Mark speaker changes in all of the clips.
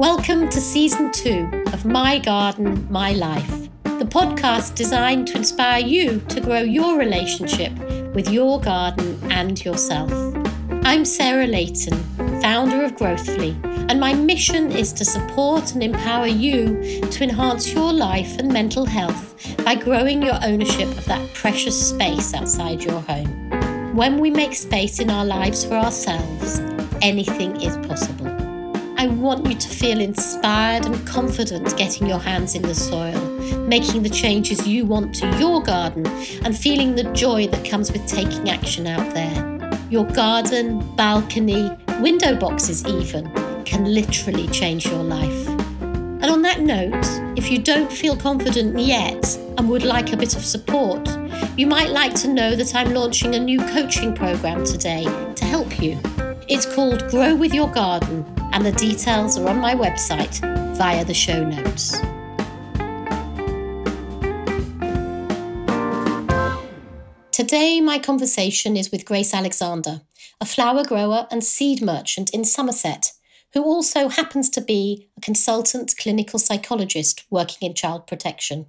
Speaker 1: Welcome to season two of My Garden, My Life, the podcast designed to inspire you to grow your relationship with your garden and yourself. I'm Sarah Layton, founder of Growthfully, and my mission is to support and empower you to enhance your life and mental health by growing your ownership of that precious space outside your home. When we make space in our lives for ourselves, anything is possible. I want you to feel inspired and confident getting your hands in the soil, making the changes you want to your garden, and feeling the joy that comes with taking action out there. Your garden, balcony, window boxes, even, can literally change your life. And on that note, if you don't feel confident yet and would like a bit of support, you might like to know that I'm launching a new coaching program today to help you. It's called Grow with Your Garden and the details are on my website via the show notes. Today, my conversation is with Grace Alexander, a flower grower and seed merchant in Somerset, who also happens to be a consultant clinical psychologist working in child protection.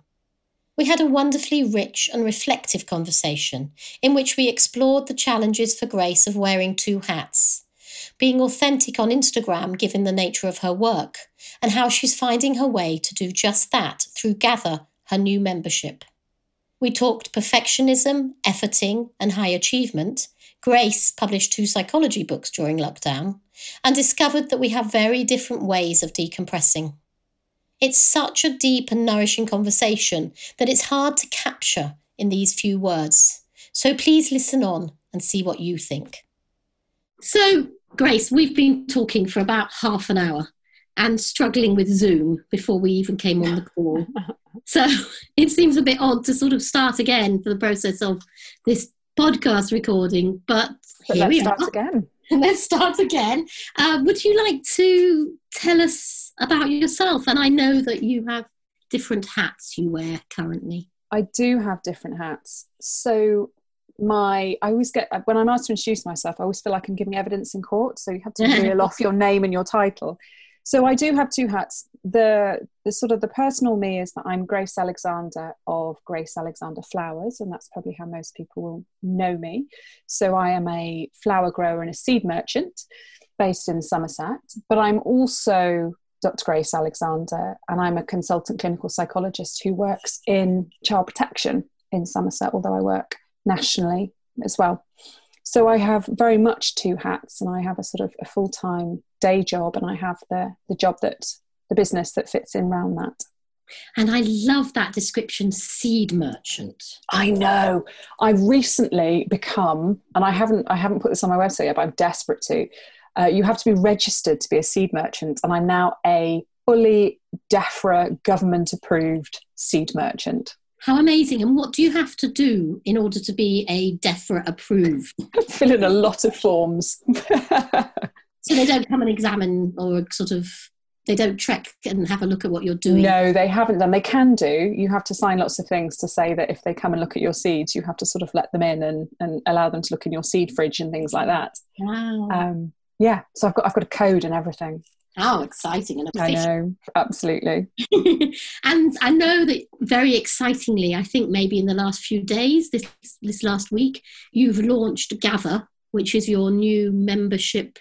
Speaker 1: We had a wonderfully rich and reflective conversation in which we explored the challenges for Grace of wearing two hats being authentic on Instagram given the nature of her work, and how she's finding her way to do just that through Gather, her new membership. We talked perfectionism, efforting, and high achievement. Grace published two psychology books during lockdown and discovered that we have very different ways of decompressing. It's such a deep and nourishing conversation that it's hard to capture in these few words. So please listen on and see what you think. So, Grace, we've been talking for about half an hour and struggling with Zoom before we even came on the call. so it seems a bit odd to sort of start again for the process of this podcast recording, but,
Speaker 2: but
Speaker 1: here
Speaker 2: let's
Speaker 1: we
Speaker 2: start
Speaker 1: are.
Speaker 2: again.
Speaker 1: Let's start again. Uh, would you like to tell us about yourself? And I know that you have different hats you wear currently.
Speaker 2: I do have different hats. So my I always get when I'm asked to introduce myself, I always feel like I'm giving evidence in court. So you have to reel off your name and your title. So I do have two hats. The the sort of the personal me is that I'm Grace Alexander of Grace Alexander Flowers, and that's probably how most people will know me. So I am a flower grower and a seed merchant based in Somerset, but I'm also Dr. Grace Alexander, and I'm a consultant clinical psychologist who works in child protection in Somerset, although I work nationally as well. So I have very much two hats, and I have a sort of a full time day job, and I have the the job that the business that fits in around that.
Speaker 1: And I love that description, seed merchant.
Speaker 2: I know. I've recently become, and I haven't I haven't put this on my website yet, but I'm desperate to. Uh, you have to be registered to be a seed merchant, and I'm now a fully DEFRA government approved seed merchant.
Speaker 1: How amazing. And what do you have to do in order to be a DEFRA approved?
Speaker 2: Fill in a lot of forms.
Speaker 1: so they don't come and examine or sort of they don't check and have a look at what you're doing.
Speaker 2: No, they haven't done. They can do. You have to sign lots of things to say that if they come and look at your seeds, you have to sort of let them in and, and allow them to look in your seed fridge and things like that.
Speaker 1: Wow.
Speaker 2: Um, yeah, so I've got I've got a code and everything.
Speaker 1: How exciting and.
Speaker 2: I know, absolutely.
Speaker 1: and I know that very excitingly, I think maybe in the last few days, this this last week, you've launched Gather, which is your new membership.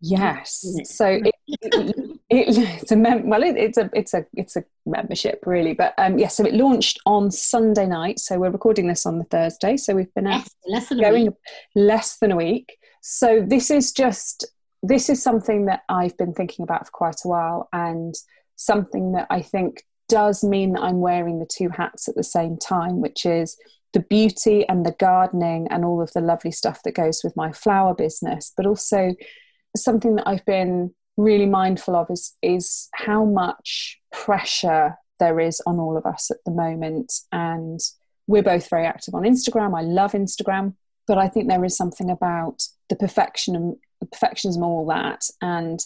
Speaker 2: Yes. So it, it, it, it's a mem- well, it, it's a it's a it's a membership really, but um, yes. Yeah, so it launched on Sunday night. So we're recording this on the Thursday. So we've been
Speaker 1: less, less than
Speaker 2: going less than a week. So this is just this is something that I've been thinking about for quite a while, and something that I think does mean that I'm wearing the two hats at the same time, which is the beauty and the gardening and all of the lovely stuff that goes with my flower business, but also something that I've been really mindful of is is how much pressure there is on all of us at the moment and we're both very active on Instagram. I love Instagram, but I think there is something about the perfection perfectionism, all that, and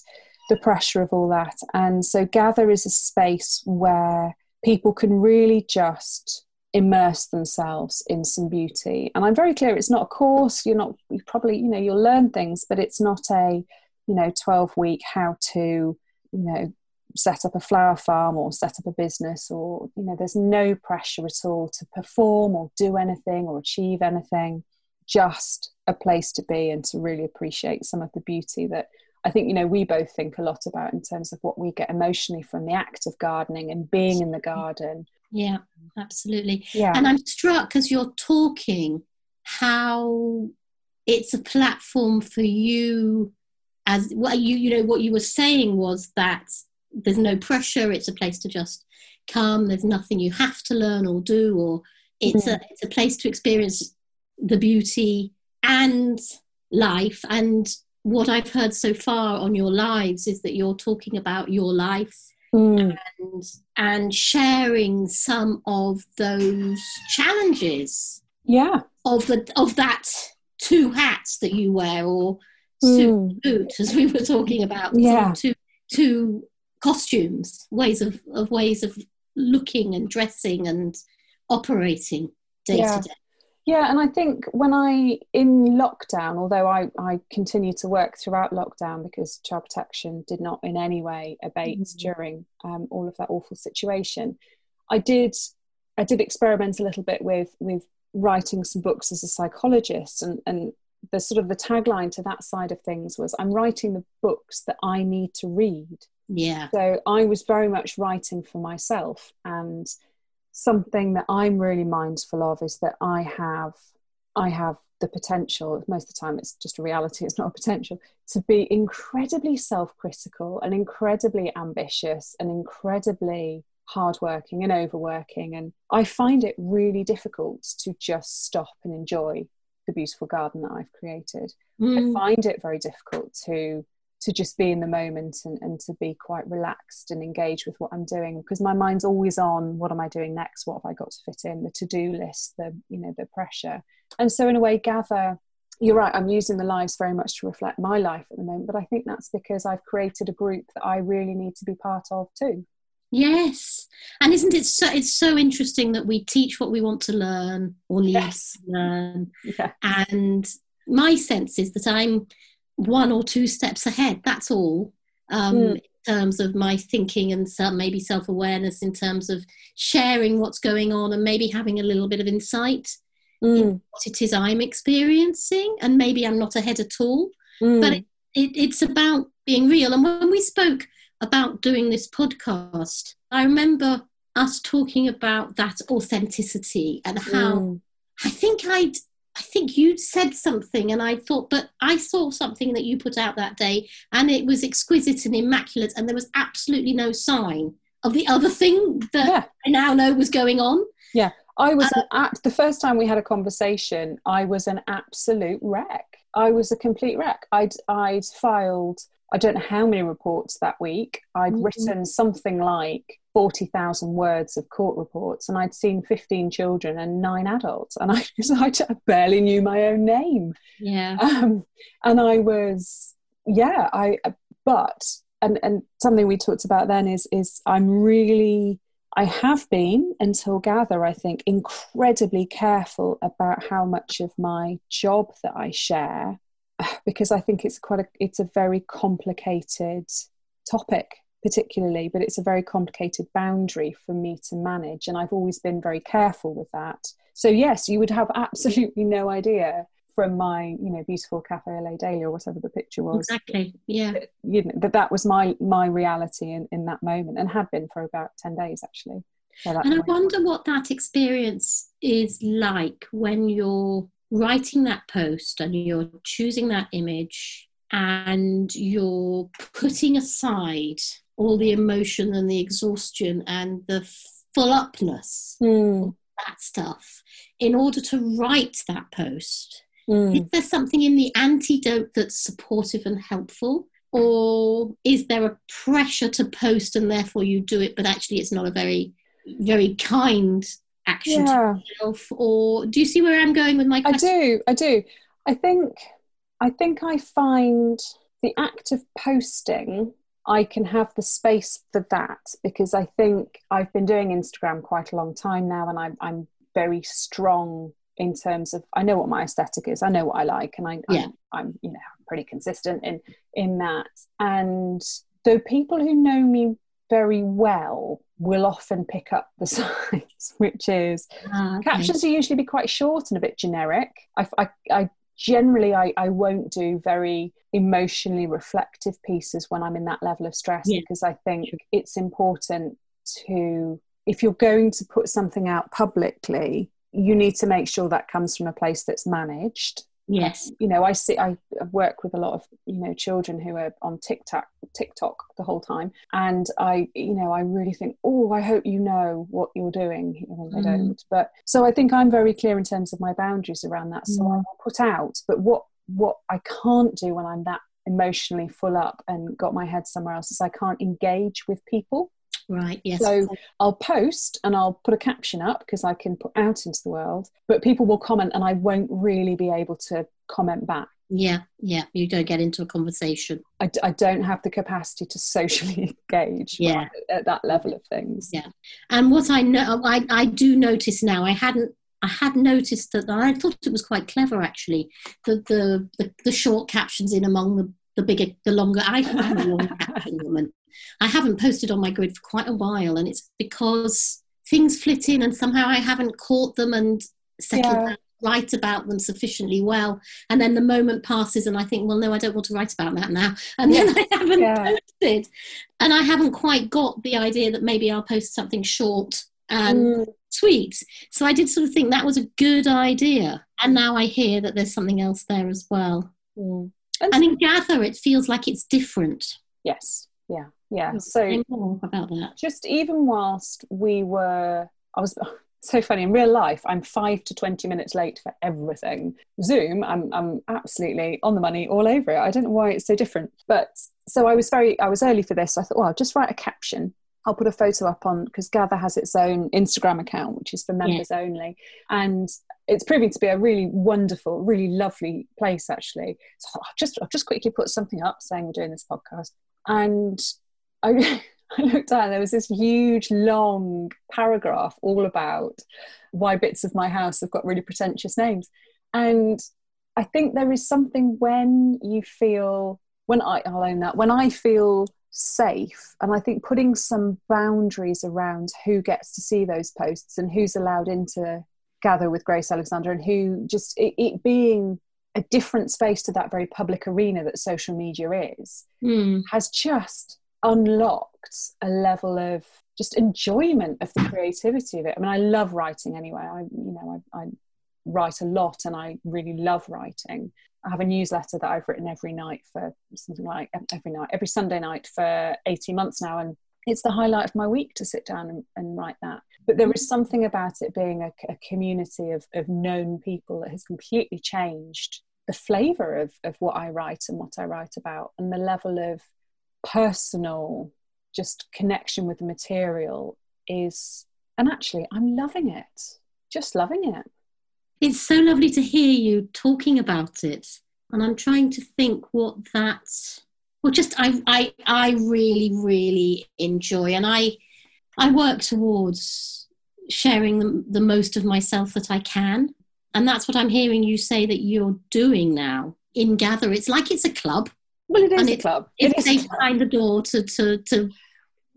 Speaker 2: the pressure of all that. And so, Gather is a space where people can really just immerse themselves in some beauty. And I'm very clear it's not a course, you're not, you probably, you know, you'll learn things, but it's not a, you know, 12 week how to, you know, set up a flower farm or set up a business or you know there's no pressure at all to perform or do anything or achieve anything just a place to be and to really appreciate some of the beauty that I think you know we both think a lot about in terms of what we get emotionally from the act of gardening and being in the garden.
Speaker 1: Yeah, absolutely.
Speaker 2: Yeah.
Speaker 1: And I'm struck as you're talking how it's a platform for you as well you you know what you were saying was that there's no pressure it's a place to just come there's nothing you have to learn or do or it's mm. a it's a place to experience the beauty and life and what I've heard so far on your lives is that you're talking about your life mm. and and sharing some of those challenges.
Speaker 2: Yeah.
Speaker 1: Of the of that two hats that you wear or suit mm. boot as we were talking about.
Speaker 2: Yeah.
Speaker 1: Two two costumes, ways of, of ways of looking and dressing and operating day
Speaker 2: yeah.
Speaker 1: to day.
Speaker 2: Yeah, and I think when I, in lockdown, although I, I continued to work throughout lockdown because child protection did not in any way abate mm-hmm. during um, all of that awful situation, I did I did experiment a little bit with with writing some books as a psychologist, and and the sort of the tagline to that side of things was I'm writing the books that I need to read.
Speaker 1: Yeah.
Speaker 2: So I was very much writing for myself and something that I'm really mindful of is that I have I have the potential most of the time it's just a reality it's not a potential to be incredibly self-critical and incredibly ambitious and incredibly hardworking and overworking and I find it really difficult to just stop and enjoy the beautiful garden that I've created mm. I find it very difficult to to just be in the moment and, and to be quite relaxed and engaged with what I'm doing because my mind's always on what am I doing next? What have I got to fit in? The to-do list, the you know, the pressure. And so in a way, gather you're right, I'm using the lives very much to reflect my life at the moment, but I think that's because I've created a group that I really need to be part of too.
Speaker 1: Yes, and isn't it so? It's so interesting that we teach what we want to learn or need
Speaker 2: yes.
Speaker 1: to learn,
Speaker 2: yeah.
Speaker 1: and my sense is that I'm one or two steps ahead. That's all. Um, mm. In terms of my thinking and some maybe self awareness, in terms of sharing what's going on and maybe having a little bit of insight mm. in what it is I'm experiencing, and maybe I'm not ahead at all. Mm. But it, it, it's about being real. And when we spoke about doing this podcast, I remember us talking about that authenticity and how mm. I think I'd I think you said something, and I thought, but I saw something that you put out that day, and it was exquisite and immaculate, and there was absolutely no sign of the other thing that yeah. I now know was going on.
Speaker 2: Yeah, I was at the first time we had a conversation. I was an absolute wreck. I was a complete wreck. I'd I'd filed I don't know how many reports that week. I'd mm-hmm. written something like 40,000 words of court reports, and I'd seen 15 children and nine adults, and I, just, I barely knew my own name.
Speaker 1: Yeah.
Speaker 2: Um, and I was, yeah, I, but, and, and something we talked about then is, is I'm really, I have been until Gather, I think, incredibly careful about how much of my job that I share because I think it's quite a it's a very complicated topic particularly but it's a very complicated boundary for me to manage and I've always been very careful with that so yes you would have absolutely no idea from my you know beautiful cafe au lait dahlia or whatever the picture was
Speaker 1: exactly yeah
Speaker 2: that, you know that that was my my reality in, in that moment and had been for about 10 days actually
Speaker 1: and. I wonder what that experience is like when you're writing that post and you're choosing that image and you're putting aside all the emotion and the exhaustion and the full upness
Speaker 2: mm.
Speaker 1: that stuff in order to write that post
Speaker 2: mm.
Speaker 1: is there something in the antidote that's supportive and helpful or is there a pressure to post and therefore you do it but actually it's not a very very kind action yeah. to yourself or do you see where i'm going with my
Speaker 2: question? i do i do i think i think i find the act of posting i can have the space for that because i think i've been doing instagram quite a long time now and i'm, I'm very strong in terms of i know what my aesthetic is i know what i like and I,
Speaker 1: yeah.
Speaker 2: I'm, I'm you know pretty consistent in in that and the people who know me very well will often pick up the signs, which is ah, okay. captions are usually be quite short and a bit generic. I, I, I generally I, I won't do very emotionally reflective pieces when I'm in that level of stress yeah. because I think it's important to if you're going to put something out publicly, you need to make sure that comes from a place that's managed
Speaker 1: Yes.
Speaker 2: You know, I see, I work with a lot of, you know, children who are on TikTok, TikTok the whole time. And I, you know, I really think, oh, I hope you know what you're doing. Well, they mm. don't. But so I think I'm very clear in terms of my boundaries around that. So mm. I put out, but what, what I can't do when I'm that emotionally full up and got my head somewhere else is I can't engage with people.
Speaker 1: Right, yes.
Speaker 2: So I'll post and I'll put a caption up because I can put out into the world, but people will comment and I won't really be able to comment back.
Speaker 1: Yeah, yeah. You don't get into a conversation.
Speaker 2: I, I don't have the capacity to socially engage
Speaker 1: yeah.
Speaker 2: at that level of things.
Speaker 1: Yeah. And what I know, I, I do notice now, I hadn't I had noticed that I thought it was quite clever actually. The the the, the short captions in among the the bigger, the longer. I am a long caption woman, I haven't posted on my grid for quite a while, and it's because things flit in and somehow I haven't caught them and settled yeah. write about them sufficiently well. And then the moment passes, and I think, well, no, I don't want to write about that now. And then I haven't yeah. posted. And I haven't quite got the idea that maybe I'll post something short and mm. sweet. So I did sort of think that was a good idea. And now I hear that there's something else there as well. Mm. And, and in Gather, it feels like it's different.
Speaker 2: Yes. Yeah. Yeah. So
Speaker 1: about that.
Speaker 2: just even whilst we were i was so funny in real life i'm 5 to 20 minutes late for everything. Zoom i'm, I'm absolutely on the money all over it. I don't know why it's so different. But so i was very i was early for this. I thought well I'll just write a caption I'll put a photo up on because Gather has its own Instagram account, which is for members yeah. only, and it's proving to be a really wonderful, really lovely place actually. So I'll just I'll just quickly put something up saying we're doing this podcast, and I, I looked at there was this huge long paragraph all about why bits of my house have got really pretentious names and i think there is something when you feel when i i'll own that when i feel safe and i think putting some boundaries around who gets to see those posts and who's allowed into gather with grace alexander and who just it, it being a different space to that very public arena that social media is mm. has just unlocked a level of just enjoyment of the creativity of it. I mean, I love writing anyway. I, you know, I, I write a lot and I really love writing. I have a newsletter that I've written every night for something like every night, every Sunday night for 18 months now. And it's the highlight of my week to sit down and, and write that. But there is something about it being a, a community of, of known people that has completely changed the flavour of, of what I write and what I write about and the level of personal just connection with the material is and actually i'm loving it just loving it
Speaker 1: it's so lovely to hear you talking about it. And i'm trying to think what that well just i i i really really enjoy. And i i work towards sharing the, the most of myself that i can. And that's what i'm hearing you say that you're doing now in gather. It's like it's a club.
Speaker 2: Well, it is and a it, club.
Speaker 1: It's safe behind the door to, to, to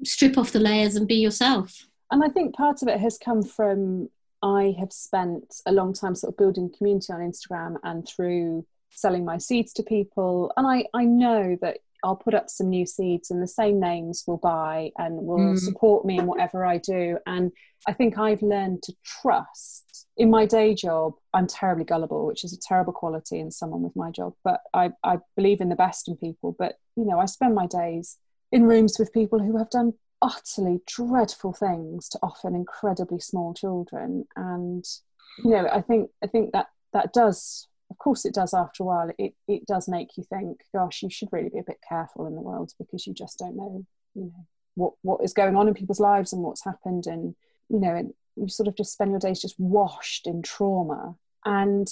Speaker 1: strip off the layers and be yourself.
Speaker 2: And I think part of it has come from I have spent a long time sort of building community on Instagram and through selling my seeds to people. And I, I know that I'll put up some new seeds and the same names will buy and will mm. support me in whatever I do. And I think I've learned to trust. In my day job, I'm terribly gullible, which is a terrible quality in someone with my job, but I, I believe in the best in people. But, you know, I spend my days in rooms with people who have done utterly dreadful things to often incredibly small children. And, you know, I think I think that that does of course it does after a while. It, it does make you think gosh you should really be a bit careful in the world because you just don't know you know what what is going on in people's lives and what's happened. And you know and you sort of just spend your days just washed in trauma. And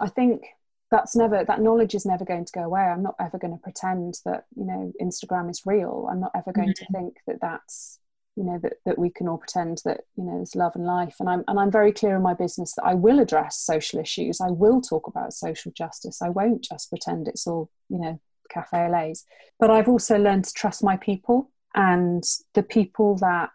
Speaker 2: i think that's never that knowledge is never going to go away. I'm not ever going to pretend that you know instagram is real. I'm not ever going mm-hmm. to think that that's you know that, that we can all pretend that you know there's love and life. And I'm and I'm very clear in my business that I will address social issues. I will talk about social justice. I won't just pretend it's all you know cafe au but I've also learned to trust my people And the people that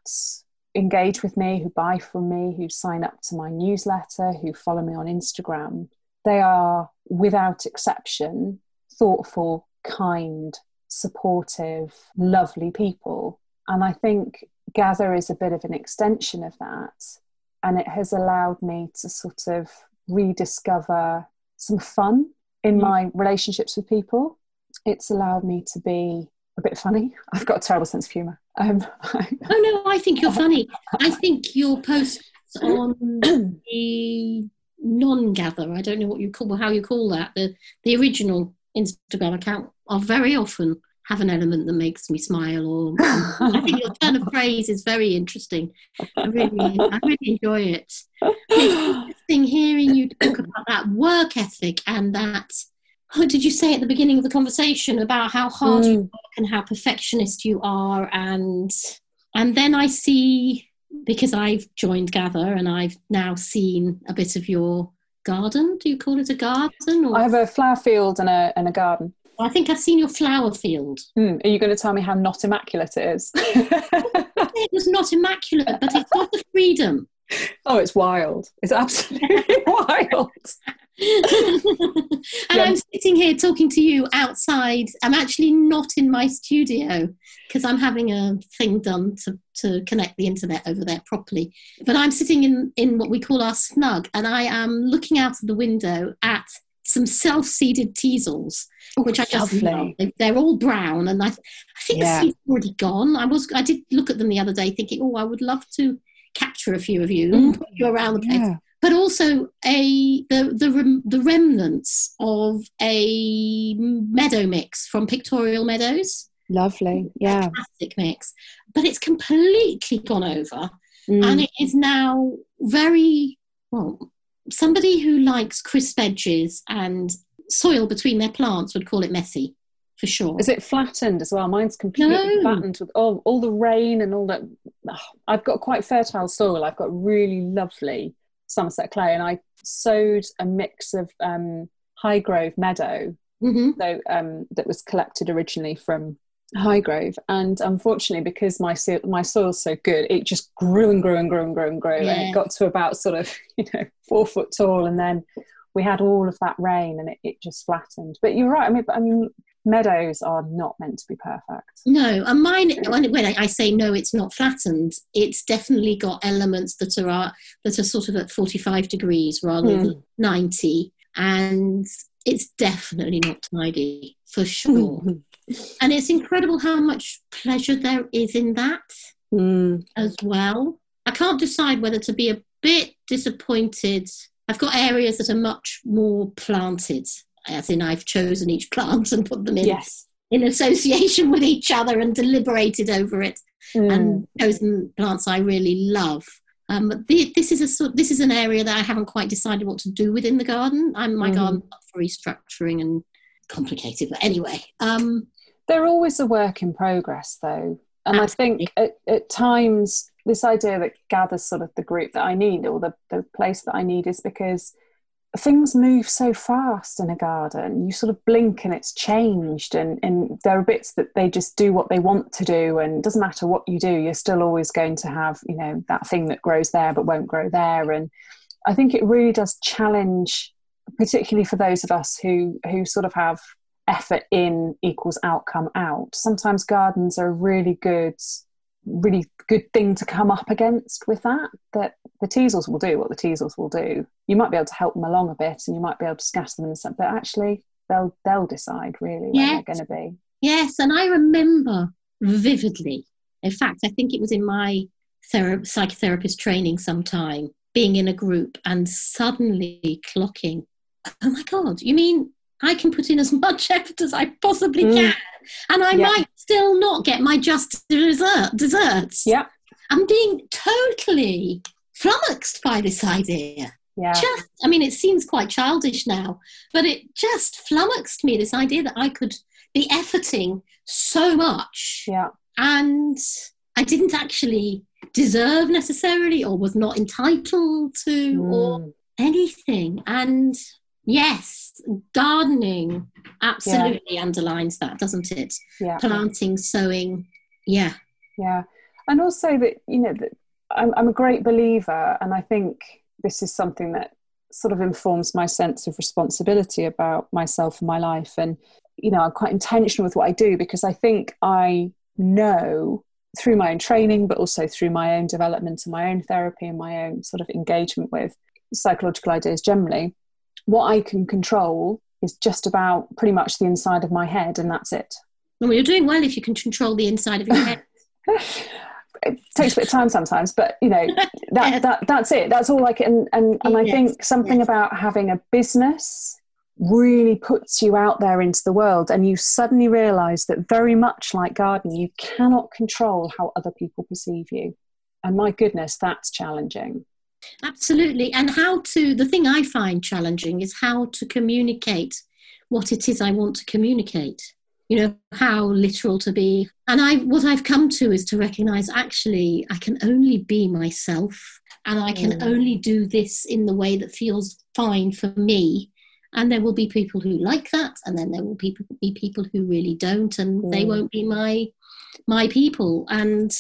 Speaker 2: engage with me, who buy from me, who sign up to my newsletter, who follow me on Instagram, they are without exception thoughtful, kind, supportive, lovely people. And I think Gather is a bit of an extension of that. And it has allowed me to sort of rediscover some fun in mm. my relationships with people. It's allowed me to be a bit funny. I've got a terrible sense of humour. Um,
Speaker 1: oh no, I think you're funny. I think your posts on the non-gather, I don't know what you call how you call that, the the original Instagram account are very often have an element that makes me smile or I think your turn of phrase is very interesting. I really I really enjoy it. It's interesting hearing you talk about that work ethic and that what did you say at the beginning of the conversation about how hard mm. you work and how perfectionist you are and and then I see because I've joined Gather and I've now seen a bit of your garden. Do you call it a garden?
Speaker 2: Or? I have a flower field and a and a garden.
Speaker 1: I think I've seen your flower field.
Speaker 2: Mm, are you going to tell me how not immaculate it is?
Speaker 1: it was not immaculate, but it's got the freedom.
Speaker 2: Oh, it's wild. It's absolutely wild.
Speaker 1: and yeah. I'm sitting here talking to you outside. I'm actually not in my studio because I'm having a thing done to, to connect the internet over there properly. But I'm sitting in, in what we call our snug, and I am looking out of the window at some self-seeded teasels, which I just lovely. love. They're all brown, and I, I think yeah. the seeds already gone. I was I did look at them the other day, thinking, oh, I would love to capture a few of you mm. and put you around the place. Yeah. But also a the the the remnants of a meadow mix from Pictorial Meadows.
Speaker 2: Lovely, yeah,
Speaker 1: classic mix. But it's completely gone over, mm. and it is now very well somebody who likes crisp edges and soil between their plants would call it messy for sure.
Speaker 2: Is it flattened as well? Mine's completely no. flattened with all, all the rain and all that. Oh, I've got quite fertile soil. I've got really lovely Somerset clay, and I sowed a mix of um, Highgrove meadow, mm-hmm. so um, that was collected originally from Highgrove, and unfortunately, because my so- my soil's so good, it just grew and grew and grew and grew and grew, yeah. and it got to about sort of you know four foot tall, and then we had all of that rain, and it, it just flattened. But you're right. I mean, I mean, meadows are not meant to be perfect.
Speaker 1: No, and mine. When I say no, it's not flattened. It's definitely got elements that are that are sort of at forty five degrees rather mm. than ninety, and it's definitely not tidy for sure. and it's incredible how much pleasure there is in that mm. as well. I can't decide whether to be a bit disappointed. I've got areas that are much more planted, as in I've chosen each plant and put them in
Speaker 2: yes.
Speaker 1: in association with each other and deliberated over it, mm. and chosen plants I really love. Um, but the, this is a sort, this is an area that I haven't quite decided what to do within the garden. I'm my mm. garden for restructuring and complicated, but anyway. Um,
Speaker 2: they're always a work in progress, though. And Absolutely. I think at, at, times, this idea that gathers sort of the group that I need or the, the place that I need is because things move so fast in a garden. You sort of blink and it's changed, and, and there are bits that they just do what they want to do, and doesn't matter what you do, you're still always going to have, you know, that thing that grows there but won't grow there. And I think it really does challenge, particularly for those of us who who sort of have effort in equals outcome out. Sometimes gardens are really good, really good thing to come up against with that. That the teasels will do what the teasels will do. You might be able to help them along a bit, and you might be able to scatter them and stuff. But actually, they'll they'll decide really where yes. they're going to be.
Speaker 1: Yes, and I remember vividly. In fact, I think it was in my thera- psychotherapist training sometime, being in a group and suddenly clocking, oh my God, you mean I can put in as much effort as I possibly mm. can, and I yeah. might still not get my just dessert, desserts.
Speaker 2: Yeah,
Speaker 1: I'm being totally flummoxed by this idea.
Speaker 2: Yeah.
Speaker 1: Just, I mean, it seems quite childish now, but it just flummoxed me this idea that I could be efforting so much.
Speaker 2: Yeah.
Speaker 1: And I didn't actually deserve necessarily or was not entitled to mm. or anything. And Yes, gardening absolutely yeah. underlines that, doesn't it?
Speaker 2: Yeah.
Speaker 1: Planting, sowing, yeah,
Speaker 2: yeah and also that you know that I'm, I'm a great believer and i think this is something that sort of informs my sense of responsibility about myself and my life and you know i'm quite intentional with what i do because i think i know through my own training but also through my own development and my own therapy and my own sort of engagement with psychological ideas generally what i can control is just about pretty much the inside of my head and that's it
Speaker 1: well you're doing well if you can control the inside of your head
Speaker 2: it takes a bit of time sometimes, but you know that that that's it. That's all I can. And and I yes. think something yes. about having a business really puts you out there into the world, and you suddenly realise that very much like gardening, you cannot control how other people perceive you. And my goodness, that's challenging.
Speaker 1: Absolutely. And how to the thing I find challenging is how to communicate what it is I want to communicate. You know how literal to be. And i what i've come to is to recognize actually i can only be myself and i can mm. only do this in the way that feels fine for me. And there will be people who like that and then there will be, be people who really don't and mm. they won't be my my people. And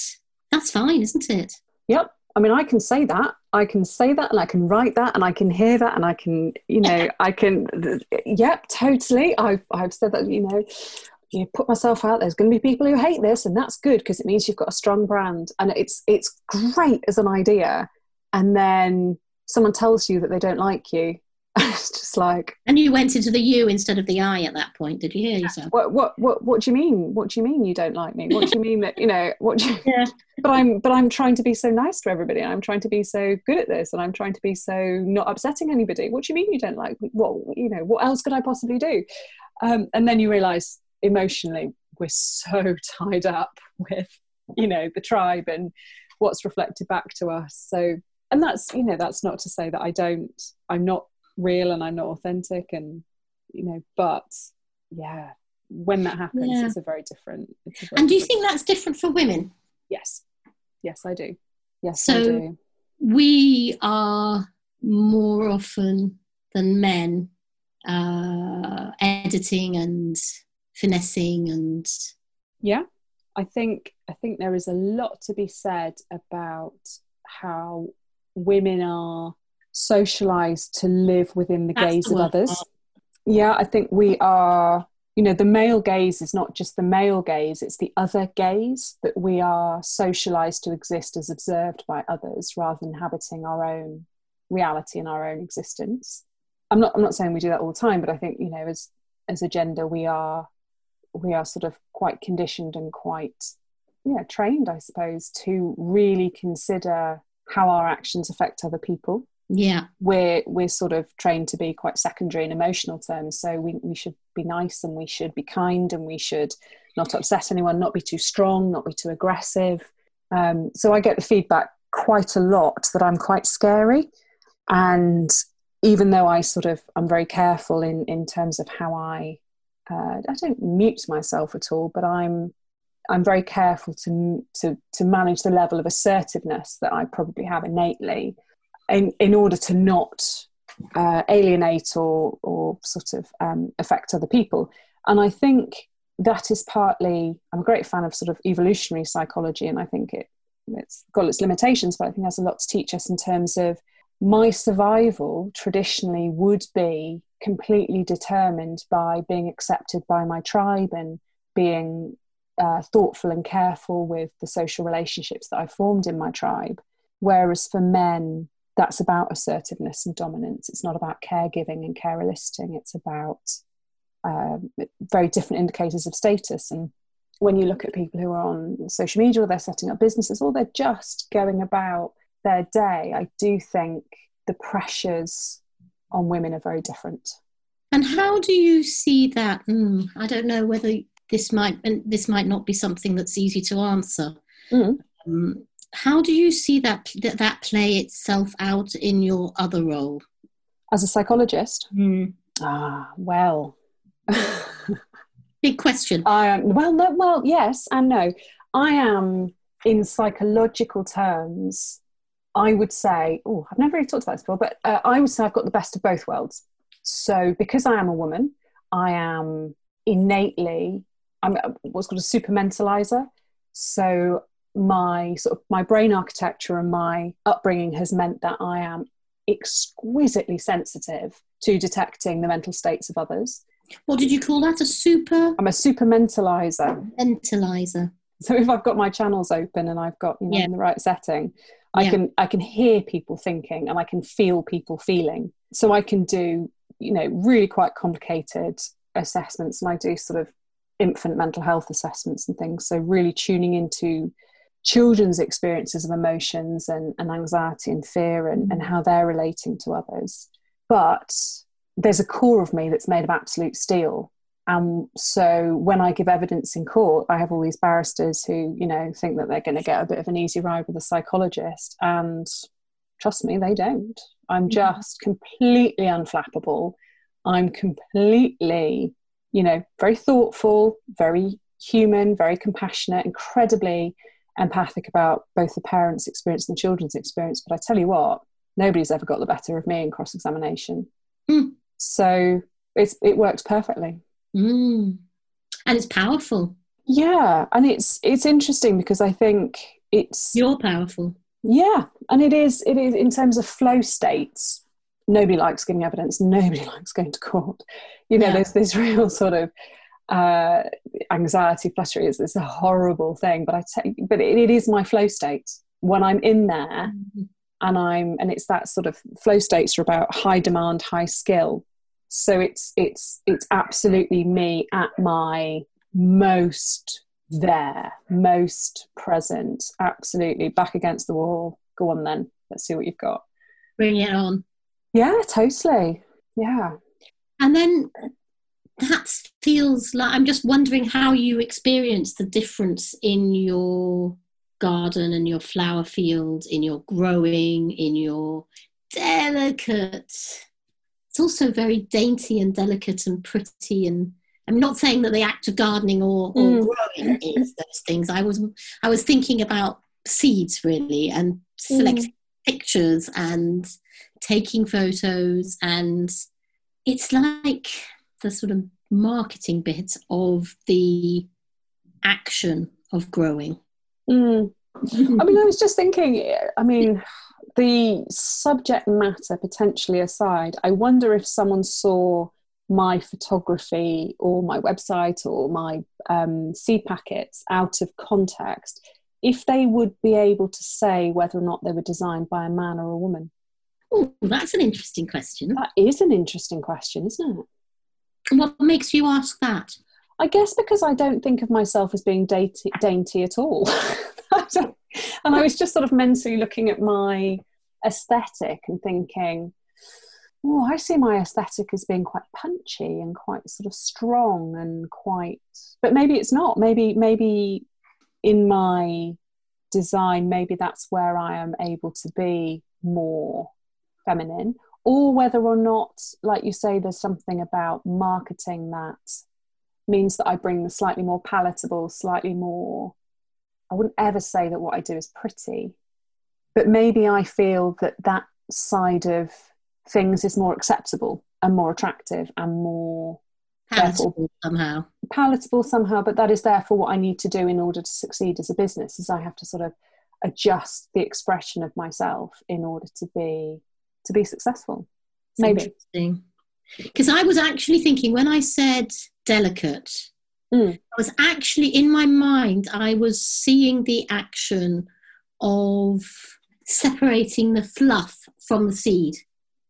Speaker 1: that's fine isn't it?
Speaker 2: Yep. I mean i can say that i can say that and i can write that and i can hear that and i can you know i can yep totally i've i've said that you know you put myself out. There's going to be people who hate this, and that's good because it means you've got a strong brand, and it's it's great as an idea. And then someone tells you that they don't like you. It's just like.
Speaker 1: And you went into the you instead of the I at that point. Did you hear yourself?
Speaker 2: What what what what do you mean? What do you mean you don't like me? What do you mean that you know? What? Do you, yeah. But I'm but I'm trying to be so nice to everybody. And I'm trying to be so good at this, and I'm trying to be so not upsetting anybody. What do you mean you don't like me? What you know? What else could I possibly do? Um, and then you realise emotionally we're so tied up with you know the tribe and what's reflected back to us so and that's you know that's not to say that i don't i'm not real and i'm not authentic and you know but yeah when that happens yeah. it's a very different a
Speaker 1: very and do you think that's different for women
Speaker 2: yes yes i do yes
Speaker 1: so
Speaker 2: do.
Speaker 1: we are more often than men uh, editing and finessing and
Speaker 2: yeah i think i think there is a lot to be said about how women are socialized to live within the That's gaze the of others. yeah i think we are you know the male gaze is not just the male gaze it's the other gaze that we are socialized to exist as observed by others rather than inhabiting our own reality and our own existence. I'm not i'm not saying we do that all the time but i think you know as as a gender we are we are sort of quite conditioned and quite yeah trained i suppose to really consider how our actions affect other people
Speaker 1: yeah.
Speaker 2: We're we're sort of trained to be quite secondary in emotional terms so we, we should be nice and we should be kind and we should not upset anyone not be too strong not be too aggressive. Um, so i get the feedback quite a lot that i'm quite scary. And even though i sort of i'm very careful in in terms of how i uh, I don't mute myself at all, but I'm I'm very careful to to to manage the level of assertiveness that I probably have innately, in in order to not uh, alienate or or sort of um, affect other people. And I think that is partly I'm a great fan of sort of evolutionary psychology, and I think it it's got its limitations, but I think it has a lot to teach us in terms of my survival traditionally would be completely determined by being accepted by my tribe and being uh, thoughtful and careful with the social relationships that I formed in my tribe. Whereas for men, that's about assertiveness and dominance. It's not about caregiving and care eliciting. It's about uh, very different indicators of status. And when you look at people who are on social media or they're setting up businesses or they're just going about their day, I do think the pressures on women are very different.
Speaker 1: And how do you see that? Mm, I don't know whether this might this might not be something that's easy to answer. Mm. Um, how do you see that, that that play itself out in your other role
Speaker 2: as a psychologist?
Speaker 1: Mm.
Speaker 2: Ah, well,
Speaker 1: big question.
Speaker 2: I am well, no, well, yes and no. I am in psychological terms I would say, oh, I've never really talked about this before, but uh, I would say I've got the best of both worlds. So because I am a woman, I am innately, I'm what's called a super mentalizer. So my sort of my brain architecture and my upbringing has meant that I am exquisitely sensitive to detecting the mental states of others.
Speaker 1: What did you call that? A super?
Speaker 2: I'm a super mentalizer.
Speaker 1: Mentalizer.
Speaker 2: So if I've got my channels open and I've got you know
Speaker 1: Yeah.
Speaker 2: in the right setting, I
Speaker 1: Yeah.
Speaker 2: can I can hear people thinking and I can feel people feeling. So I can do you know really quite complicated assessments and I do sort of infant mental health assessments and things. So really tuning into children's experiences of emotions and, and anxiety and fear and, and mm. how they're relating to others. But there's a core of me that's made of absolute steel. And so when I give evidence in court, I have all these barristers who, you know, think that they're going to get a bit of an easy ride with a psychologist. And trust me, they don't. I'm mm. just completely unflappable. I'm completely, you know, very thoughtful, very human, very compassionate, incredibly empathic about both the parents' experience and the children's experience. But I tell you what, nobody's ever got the better of me in cross examination.
Speaker 1: Mm.
Speaker 2: So it's, it works perfectly.
Speaker 1: Mm. And it's powerful.
Speaker 2: Yeah, and it's it's interesting because I think it's
Speaker 1: You're powerful.
Speaker 2: yeah, and it is it is in terms of flow states. Nobody likes giving evidence. Nobody likes going to court. You know,
Speaker 1: Yeah.
Speaker 2: there's this real sort of uh, anxiety, flutter is it's a horrible thing. But I take, but it, it is my flow state when I'm in there and I'm and it's that sort of flow states are about high demand, high skill. So it's it's it's absolutely me at my most there, most present, absolutely back against the wall. Go on then, let's see what you've got.
Speaker 1: Bring it on.
Speaker 2: Yeah, totally. Yeah.
Speaker 1: And then that feels like I'm just wondering how you experience the difference in your garden and your flower field, in your growing, in your delicate. It's also very dainty and delicate and pretty and I'm not saying that the act of gardening or, or
Speaker 2: Mm.
Speaker 1: growing is those things. I was I was thinking about seeds really and selecting pictures and taking photos and it's like the sort of marketing bit of the action of growing.
Speaker 2: Mm. I mean, I was just thinking, I mean, the subject matter potentially aside, I wonder if someone saw my photography or my website or my um, seed packets out of context, if they would be able to say whether or not they were designed by a man or a woman.
Speaker 1: Oh, that's an interesting question.
Speaker 2: That is an interesting question, isn't it?
Speaker 1: What makes you ask that?
Speaker 2: I guess because I don't think of myself as being dainty, dainty at all. And I was just sort of mentally looking at my aesthetic and thinking, oh, I see my aesthetic as being quite punchy and quite sort of strong and quite, but maybe it's not. Maybe, maybe in my design, maybe that's where I am able to be more feminine, or whether or not, like you say, there's something about marketing that means that I bring the slightly more palatable, slightly more. I wouldn't ever say that what I do is pretty, but maybe I feel that that side of things is more acceptable and more attractive and more
Speaker 1: Palatable somehow.
Speaker 2: palatable somehow. But that is therefore what I need to do in order to succeed as a business. Is I have to sort of adjust the expression of myself in order to be to be successful. Maybe.
Speaker 1: Because I was actually thinking when I said delicate,
Speaker 2: Mm.
Speaker 1: I was actually in my mind, I was seeing the action of separating the fluff from the seed.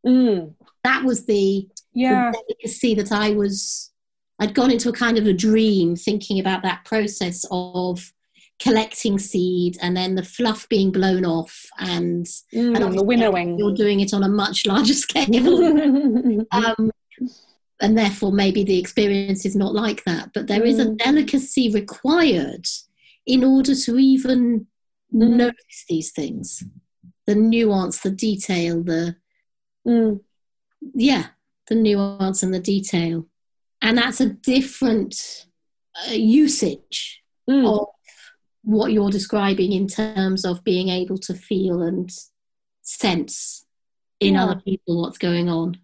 Speaker 2: Mm.
Speaker 1: That was the,
Speaker 2: Yeah.
Speaker 1: the delicacy that I was, I'd gone into a kind of a dream thinking about that process of collecting seed and then the fluff being blown off and,
Speaker 2: Mm,
Speaker 1: and
Speaker 2: the winnowing.
Speaker 1: you're doing it on a much larger scale um, and therefore maybe the experience is not like that but there is a
Speaker 2: Mm.
Speaker 1: delicacy required in order to even
Speaker 2: Mm.
Speaker 1: notice these things the nuance the detail the
Speaker 2: Mm.
Speaker 1: yeah the nuance and the detail and that's a different uh, usage
Speaker 2: Mm.
Speaker 1: of what you're describing in terms of being able to feel and sense in
Speaker 2: Yeah.
Speaker 1: other people what's going on.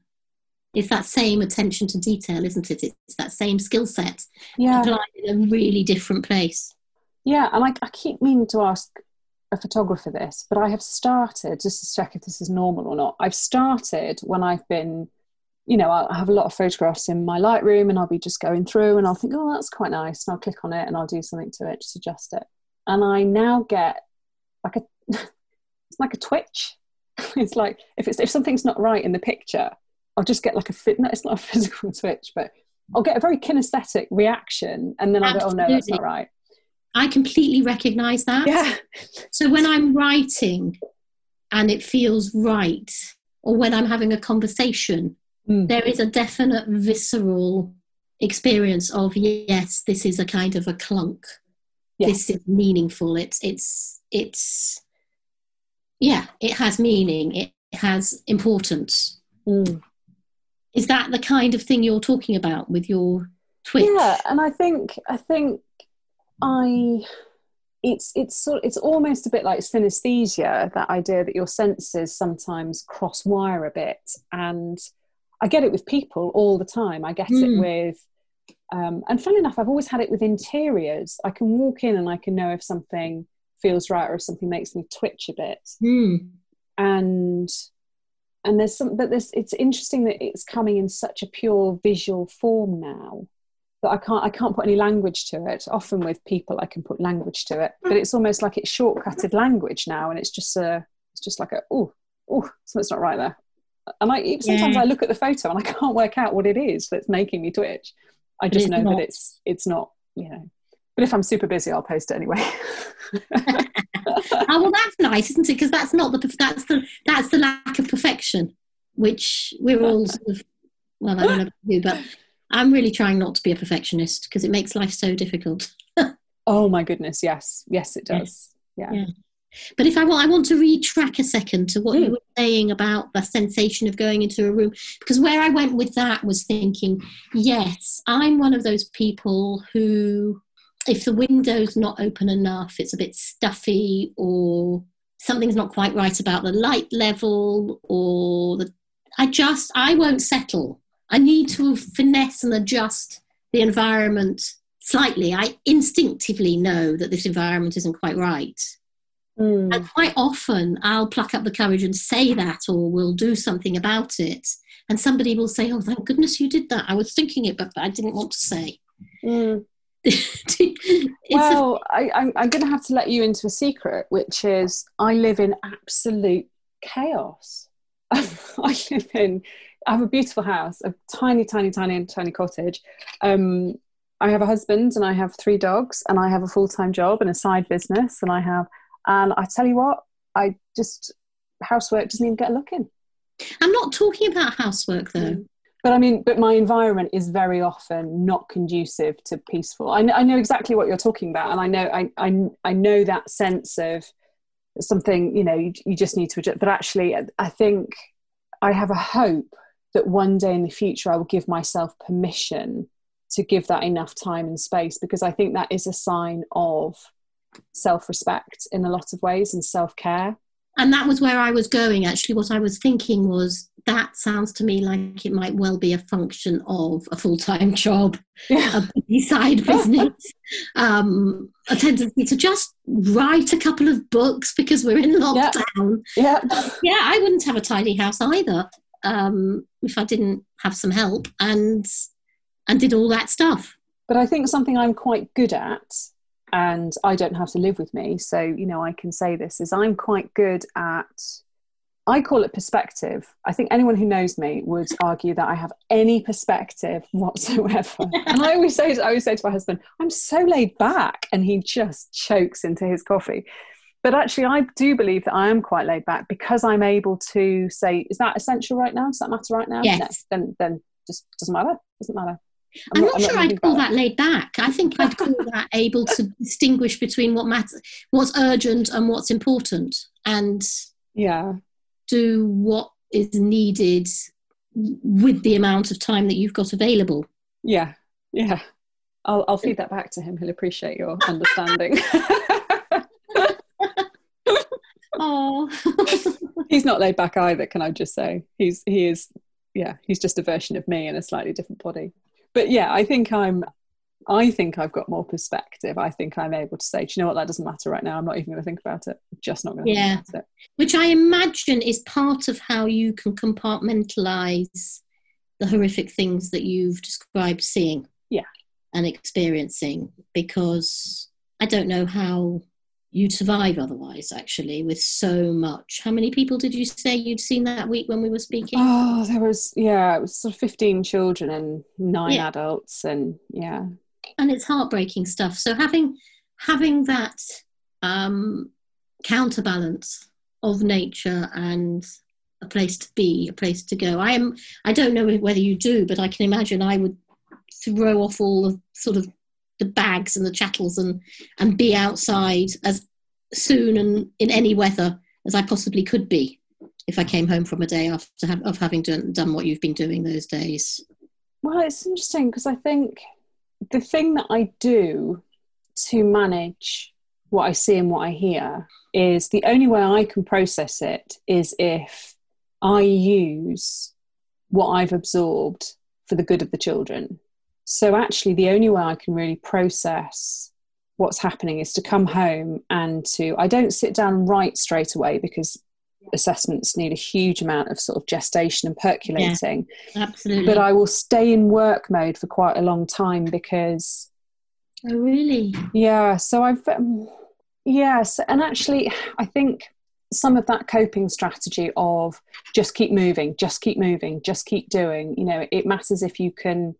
Speaker 1: It's that same attention to detail, isn't it? It's that same skill set
Speaker 2: Yeah.
Speaker 1: applied in a really different place.
Speaker 2: Yeah, and I, I keep meaning to ask a photographer this, but I have started just to check if this is normal or not. I've started when I've been, you know, I have a lot of photographs in my Lightroom and I'll be just going through and I'll think, oh, that's quite nice. And I'll click on it and I'll do something to it, just adjust it. And I now get like a, it's like a twitch. it's like if it's if something's not right in the picture, I'll just get like a fit. No, it's not a physical twitch, but I'll get a very kinesthetic reaction, and then I'll go, "Oh no, that's not right."
Speaker 1: I completely recognize that.
Speaker 2: Yeah.
Speaker 1: So when I'm writing and it feels right, or when I'm having a conversation, mm. there is a definite visceral experience of yes, this is a kind of a clunk. This is meaningful. It's it's it's yeah, it has meaning. It has importance.
Speaker 2: Mm.
Speaker 1: Is that the kind of thing you're talking about with your twitch?
Speaker 2: Yeah, and I think I think I it's it's sort it's almost a bit like synesthesia that idea that your senses sometimes cross wire a bit and i get it with people all the time i get mm. it with um, and funny enough i've always had it with interiors i can walk in and i can know if something feels right or if something makes me twitch a bit
Speaker 1: mm.
Speaker 2: and and there's some but there's it's interesting that it's coming in such a pure visual form now that I can't I can't put any language to it. Often with people I can put language to it, but it's almost like it's shortcutted language now, and it's just a it's just like a oh oh something's not right there. And I sometimes yeah. I look at the photo and I can't work out what it is that's making me twitch. I just know not. that it's it's not you know. But if I'm super busy, I'll post it anyway.
Speaker 1: oh well, that's nice, isn't it? Because that's not the that's the that's the lack of perfection, which we're all sort of well, I don't know about you, but I'm really trying not to be a perfectionist because it makes life so difficult.
Speaker 2: oh my goodness, yes, yes, it does. Yeah. yeah.
Speaker 1: But if I want, I want to retrack a second to what mm. you hmm. were saying about the sensation of going into a room, because where I went with that was thinking, yes, I'm one of those people who, if the window's not open enough, it's a bit stuffy, or something's not quite right about the light level, or the, I just, I won't settle I need to finesse and adjust the environment slightly. I instinctively know that this environment isn't quite right.
Speaker 2: Mm.
Speaker 1: And quite often I'll pluck up the courage and say that, or we'll do something about it. And somebody will say, Oh, thank goodness you did that. I was thinking it, but I didn't want to say.
Speaker 2: Mm. well, a- I, I'm, I'm going to have to let you into a secret, which is I live in absolute chaos. I live in I have a beautiful house, a tiny, tiny, tiny, tiny cottage. Um, I have a husband and I have three dogs and I have a full time job and a side business and I have, and I tell you what, I just housework doesn't even get a look in.
Speaker 1: I'm not talking about housework though. Mm.
Speaker 2: But I mean, but my environment is very often not conducive to peaceful. I, I know exactly what you're talking about, and I know I, I, I know that sense of something. You know, you, you just need to adjust. But actually, I think I have a hope that one day in the future I will give myself permission to give that enough time and space because I think that is a sign of self respect in a lot of ways and self care.
Speaker 1: And that was where I was going actually. What I was thinking was that sounds to me like it might well be a function of a full time job, yeah. a side business, um, a tendency to just write a couple of books because we're in lockdown.
Speaker 2: Yeah. yeah.
Speaker 1: yeah, I wouldn't have a tidy house either um, if I didn't have some help and and did all that stuff.
Speaker 2: But I think something I'm quite good at, and I don't have to live with me, so you know I can say this is I'm quite good at. I call it perspective. I think anyone who knows me would argue that I have any perspective whatsoever. and I always say, I always say to my husband, "I'm so laid back," and he just chokes into his coffee but actually i do believe that i am quite laid back because i'm able to say is that essential right now does that matter right now
Speaker 1: yes.
Speaker 2: No, then then just doesn't matter doesn't matter
Speaker 1: I'm, I'm not, not, sure I'd call that laid back. I think I'd call that able to distinguish between what matters, what's urgent and what's important, and
Speaker 2: yeah,
Speaker 1: do what is needed with the amount of time that you've got available.
Speaker 2: Yeah, yeah. I'll I'll feed that back to him. He'll appreciate your understanding.
Speaker 1: Oh,
Speaker 2: he's not laid back either. Can I just say he's he is yeah he's just a version of me in a slightly different body. But yeah, I think I'm I think I've got more perspective. I think I'm able to say, do you know what, that doesn't matter right now. I'm not even going to think about it. I'm just not going to
Speaker 1: yeah.
Speaker 2: think about it.
Speaker 1: Which I imagine is part of how you can compartmentalize the horrific things that you've described seeing.
Speaker 2: Yeah.
Speaker 1: And experiencing because I don't know how you'd survive otherwise actually with so much. How many people did you say you'd seen that week when we were speaking?
Speaker 2: Oh there was yeah it was sort of 15 children and nine yeah. adults and yeah.
Speaker 1: And it's heartbreaking stuff. So having having that um counterbalance of nature and a place to be a place to go i am i don't know whether you do but i can imagine i would throw off all the sort of the bags and the chattels and and be outside as soon and in any weather as I possibly could be if I came home from a day after have, of having done, done what you've been doing those days.
Speaker 2: Well, it's interesting because I think the thing that I do to manage what I see and what I hear is the only way I can process it is if I use what I've absorbed for the good of the children. So, actually, the only way I can really process what's happening is to come home and to, I don't sit down and write straight away because assessments need a huge amount of sort of gestation and percolating.
Speaker 1: Yeah, absolutely.
Speaker 2: But I will stay in work mode for quite a long time because.
Speaker 1: Oh, really?
Speaker 2: Yeah. So I've. Um, yes. And actually, I think some of that coping strategy of just keep moving, just keep moving, just keep doing, you know, it matters if you can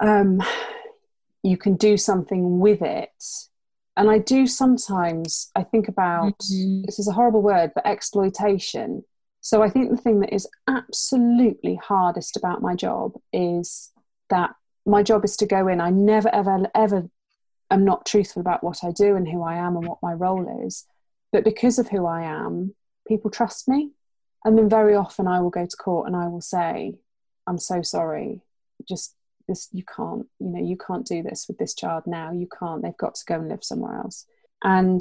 Speaker 2: um, you can do something with it. And I do sometimes, I think about mm-hmm. this is a horrible word, but exploitation. So I think the thing that is absolutely hardest about my job is that my job is to go in. I never, ever, ever am not truthful about what I do and who I am and what my role is. But because of who I am, people trust me. And then very often I will go to court and I will say, I'm so sorry. Just this you can't you know you can't do this with this child now. You can't they've got to go and live somewhere else. And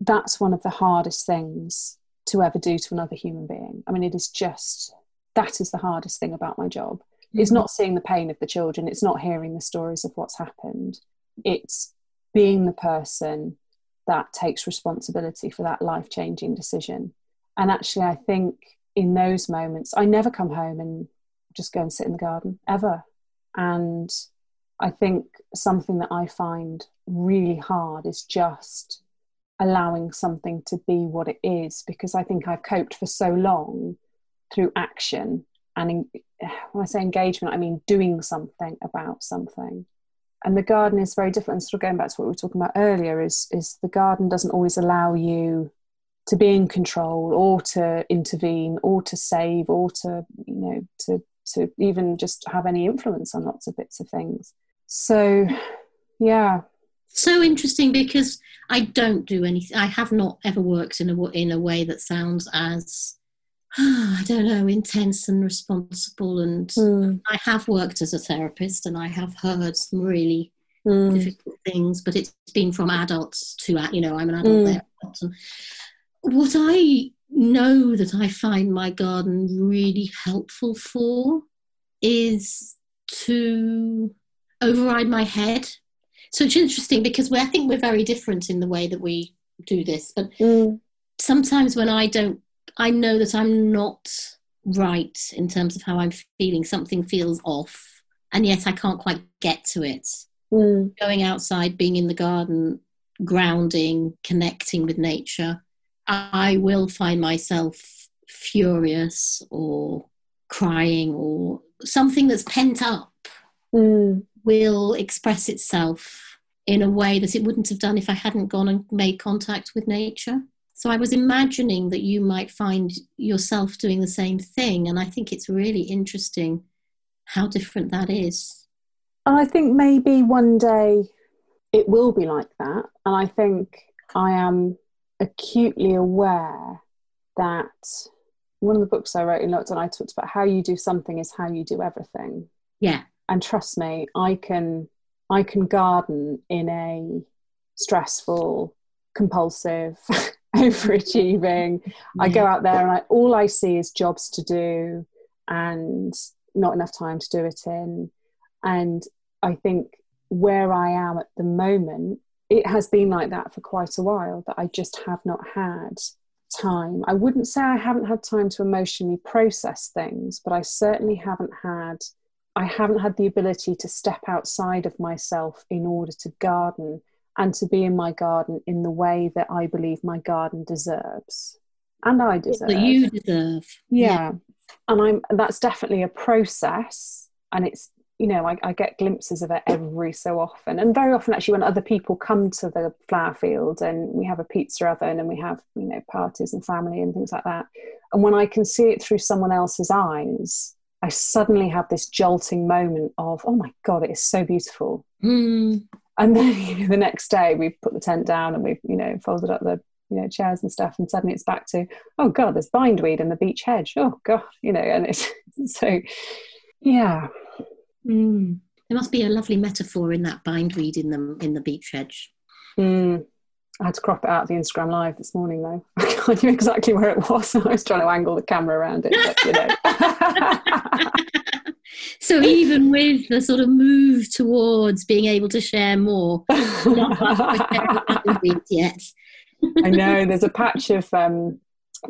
Speaker 2: that's one of the hardest things to ever do to another human being. I mean it is just that is the hardest thing about my job. Mm-hmm. it's not seeing the pain of the children. It's not hearing the stories of what's happened. It's being the person that takes responsibility for that life changing decision. And actually i think in those moments i never come home and just go and sit in the garden ever and I think something that I find really hard is just allowing something to be what it is because I think I've coped for so long through action. And in, when I say engagement, I mean doing something about something. And the garden is very different. sort of going back to what we were talking about earlier, is, is the garden doesn't always allow you to be in control or to intervene or to save or to, you know, to to even just have any influence on lots of bits of things. So, yeah.
Speaker 1: So interesting because I don't do anything. I have not ever worked in a in a way that sounds as I don't know intense and responsible. And mm. I have worked as a therapist, and I have heard some really mm. difficult things. But it's been from adults to you know I'm an adult mm. therapist. And what I know that I find my garden really helpful for is to override my head. So it's interesting because I think we're very different in the way that we do this. But mm. sometimes when I don't, I know that I'm not right in terms of how I'm feeling. Something feels off, and yet I can't quite get to it. Mm. Going outside, being in the garden, grounding, connecting with nature I will find myself furious or crying or something that's pent up mm. will express itself in a way that it wouldn't have done if I hadn't gone and made contact with nature. So I was imagining that you might find yourself doing the same thing. And I think it's really interesting how different that is.
Speaker 2: I think maybe one day it will be like that. And I think I am acutely aware that one of the books I wrote in lockdown, I talked about how you do something is how you do everything.
Speaker 1: Yeah.
Speaker 2: And trust me, I can I can garden in a stressful, compulsive, overachieving. Yeah. I go out there and I, all I see is jobs to do and not enough time to do it in. And I think where I am at the moment, it has been like that for quite a while, that I just have not had time. I wouldn't say I haven't had time to emotionally process things, but I certainly haven't had I haven't had the ability to step outside of myself in order to garden and to be in my garden in the way that I believe my garden deserves. And I deserve.
Speaker 1: That you deserve.
Speaker 2: Yeah. yeah. And I'm that's definitely a process and it's you know, I, I, get glimpses of it every so often. And very often, actually, when other people come to the flower field and we have a pizza oven and we have, you know, parties and family and things like that. And when I can see it through someone else's eyes, I suddenly have this jolting moment of, oh my God, it is so beautiful.
Speaker 1: Mm.
Speaker 2: And then you know, the next day, we've put the tent down and we've, you know, folded up the you know chairs and stuff and suddenly it's back to oh god there's bindweed in the beech hedge oh god you know and it's so yeah
Speaker 1: Mm. There must be a lovely metaphor in that bindweed in the in the beech hedge.
Speaker 2: Mm. I had to crop it out of the Instagram live this morning though. I knew exactly where it was. I was trying to angle the camera around it, but, you know.
Speaker 1: so even with the sort of move towards being able to share more, not yet.
Speaker 2: I know there's a patch of um,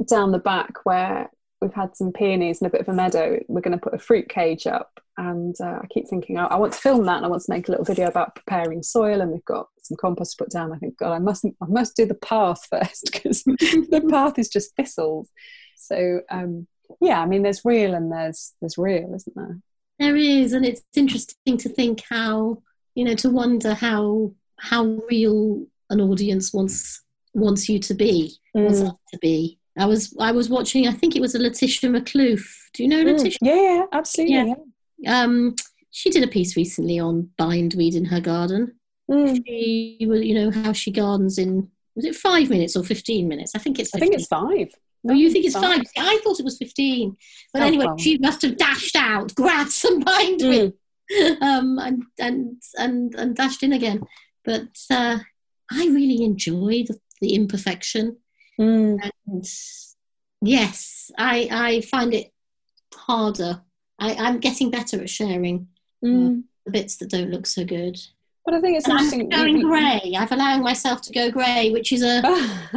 Speaker 2: down the back where we've had some peonies and a bit of a meadow. We're going to put a fruit cage up and uh, I keep thinking I, I, want to film that and I want to make a little video about preparing soil and we've got some compost to put down. I think God, I must I must do the path first because the path is just thistles. So um, yeah, I mean, there's real and there's there's real, isn't there?
Speaker 1: There is, and it's interesting to think how you know to wonder how how real an audience wants wants you to be, mm. wants to be. I was I was watching. I think it was a Laetitia Maklouf. Do you know mm. Laetitia?
Speaker 2: Yeah, yeah, absolutely. Yeah. yeah.
Speaker 1: Um, she did a piece recently on bindweed in her garden.
Speaker 2: Mm.
Speaker 1: She, you know, how she gardens in was it five minutes or fifteen minutes? I think it's. 15.
Speaker 2: I think it's five.
Speaker 1: Oh, you think it's five? five? I thought it was fifteen. But oh, anyway, well. she must have dashed out, grabbed some bindweed, mm. um, and and and and dashed in again. But uh, I really enjoy the, the imperfection,
Speaker 2: mm.
Speaker 1: and yes, I I find it harder I, am getting better at sharing
Speaker 2: mm.
Speaker 1: the bits that don't look so good.
Speaker 2: But I think it's
Speaker 1: and
Speaker 2: interesting.
Speaker 1: I'm going grey. I've allowed myself to go grey, which is a.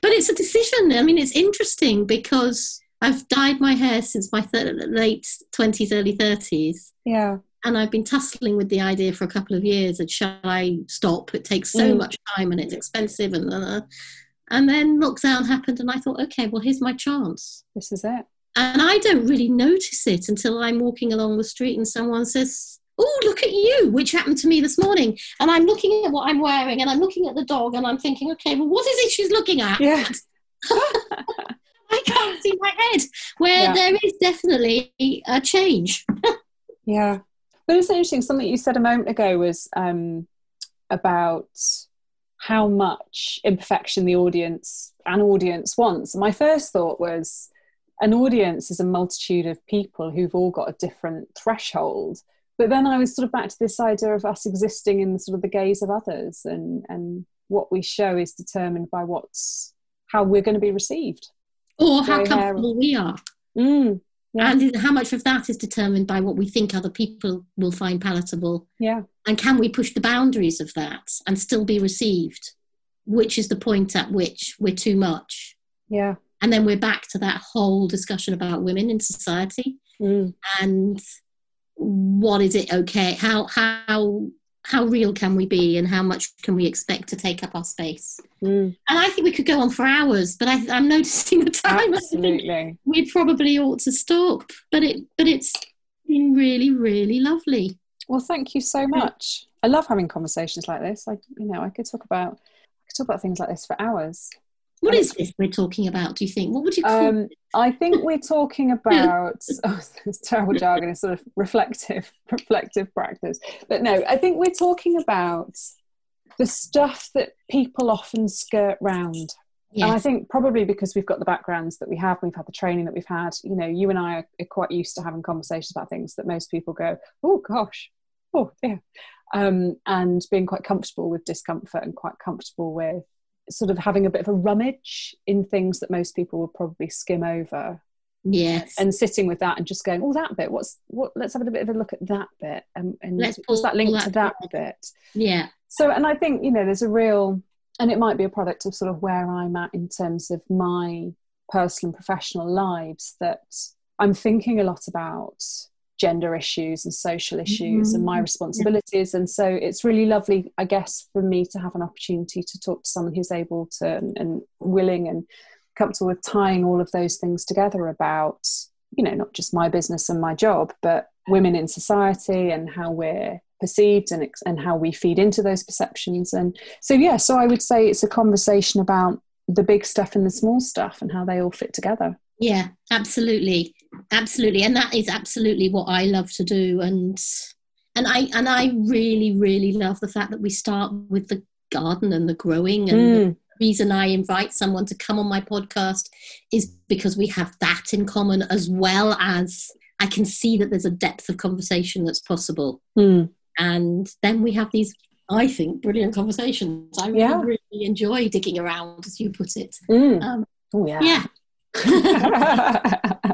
Speaker 1: but it's a decision. I mean, it's interesting because I've dyed my hair since my th- late twenties, early thirties.
Speaker 2: Yeah.
Speaker 1: And I've been tussling with the idea for a couple of years. And shall I stop? It takes so mm. much time and it's expensive. And uh, and then lockdown happened, and I thought, okay, well, here's my chance.
Speaker 2: This is it.
Speaker 1: And I don't really notice it until I'm walking along the street and someone says, Oh, look at you, which happened to me this morning. And I'm looking at what I'm wearing and I'm looking at the dog and I'm thinking, okay, well, what is it she's looking at?
Speaker 2: Yeah.
Speaker 1: I can't see my head, where yeah. there is definitely a change.
Speaker 2: yeah. But it's interesting, something you said a moment ago was um, about how much imperfection the audience, an audience wants. my first thought was, an audience is a multitude of people who've all got a different threshold. But then I was sort of back to this idea of us existing in sort of the gaze of others, and and what we show is determined by what's how we're going to be received,
Speaker 1: or how comfortable we are.
Speaker 2: Mm,
Speaker 1: yeah. And how much of that is determined by what we think other people will find palatable.
Speaker 2: Yeah.
Speaker 1: And can we push the boundaries of that and still be received? Which is the point at which we're too much.
Speaker 2: Yeah
Speaker 1: and then we're back to that whole discussion about women in society
Speaker 2: mm.
Speaker 1: and what is it okay how how how real can we be and how much can we expect to take up our space?
Speaker 2: Mm.
Speaker 1: and i think we could go on for hours but I, am noticing the time
Speaker 2: absolutely.
Speaker 1: we probably ought to stop but it but it's been really really lovely.
Speaker 2: Well thank you so much. I love having conversations like this. I you know i could talk about i could talk about things like this for hours
Speaker 1: what is this we're talking about, do you think? What would you call
Speaker 2: um, it? I think we're talking about, oh, it's terrible jargon, it's sort of reflective, reflective practice. But no, I think we're talking about the stuff that people often skirt round. Yes. And I think probably because we've got the backgrounds that we have, we've had the training that we've had, you know, you and I are, are quite used to having conversations about things that most people go, oh gosh, oh yeah. Um, and being quite comfortable with discomfort and quite comfortable with sort of having a bit of a rummage in things that most people will probably skim over.
Speaker 1: Yes.
Speaker 2: And sitting with that and just going, oh, that bit. What's what? Let's have a bit of a look at that bit, and, and
Speaker 1: Let's
Speaker 2: what's
Speaker 1: pull-
Speaker 2: that link
Speaker 1: pull
Speaker 2: to
Speaker 1: that
Speaker 2: that bit?
Speaker 1: Yeah.
Speaker 2: So, and I think you know, there's a real, and it might be a product of sort of where I'm at in terms of my personal and professional lives that I'm thinking a lot about gender issues and social issues and my
Speaker 1: Mhm.
Speaker 2: responsibilities and so it's really lovely i guess for me to have an opportunity to talk to someone who's able to and, and willing and comfortable with tying all of those things together about you know not just my business and my job but women in society and how we're perceived and, and how we feed into those perceptions and so yeah so i would say it's a conversation about the big stuff and the small stuff and how they all fit together
Speaker 1: Yeah, absolutely. Absolutely. And that is absolutely what I love to do and and I and I really really love the fact that we start with the garden and the growing and the
Speaker 2: Mm,
Speaker 1: reason I invite someone to come on my podcast is because we have that in common as well as I can see that there's a depth of conversation that's possible
Speaker 2: mm.
Speaker 1: and then we have these I think brilliant conversations. I really, really enjoy digging around as you put it.
Speaker 2: Mm.
Speaker 1: Um,
Speaker 2: oh yeah
Speaker 1: yeah.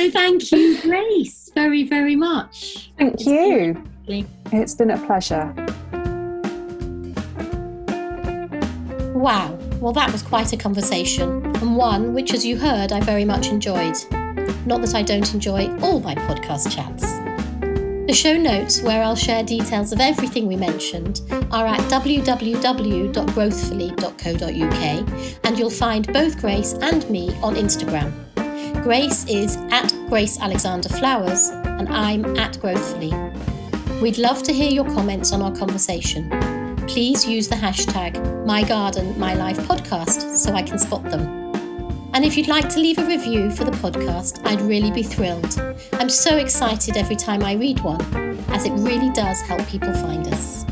Speaker 1: So thank you, Grace, very, very much.
Speaker 2: Thank you.
Speaker 1: lovely.
Speaker 2: It's been a pleasure.
Speaker 1: Wow, well, that was quite a conversation, and one which, as you heard, I very much enjoyed. Not that I don't enjoy all my podcast chats. The show notes, where I'll share details of everything we mentioned, are at www.growthfully.co.uk, and you'll find both Grace and me on Instagram. Grace is at Grace Alexander Flowers, and I'm at Growthfully. We'd love to hear your comments on our conversation. Please use the hashtag MyGardenMyLifePodcast so I can spot them. And if you'd like to leave a review for the podcast, I'd really be thrilled. I'm so excited every time I read one, as it really does help people find us.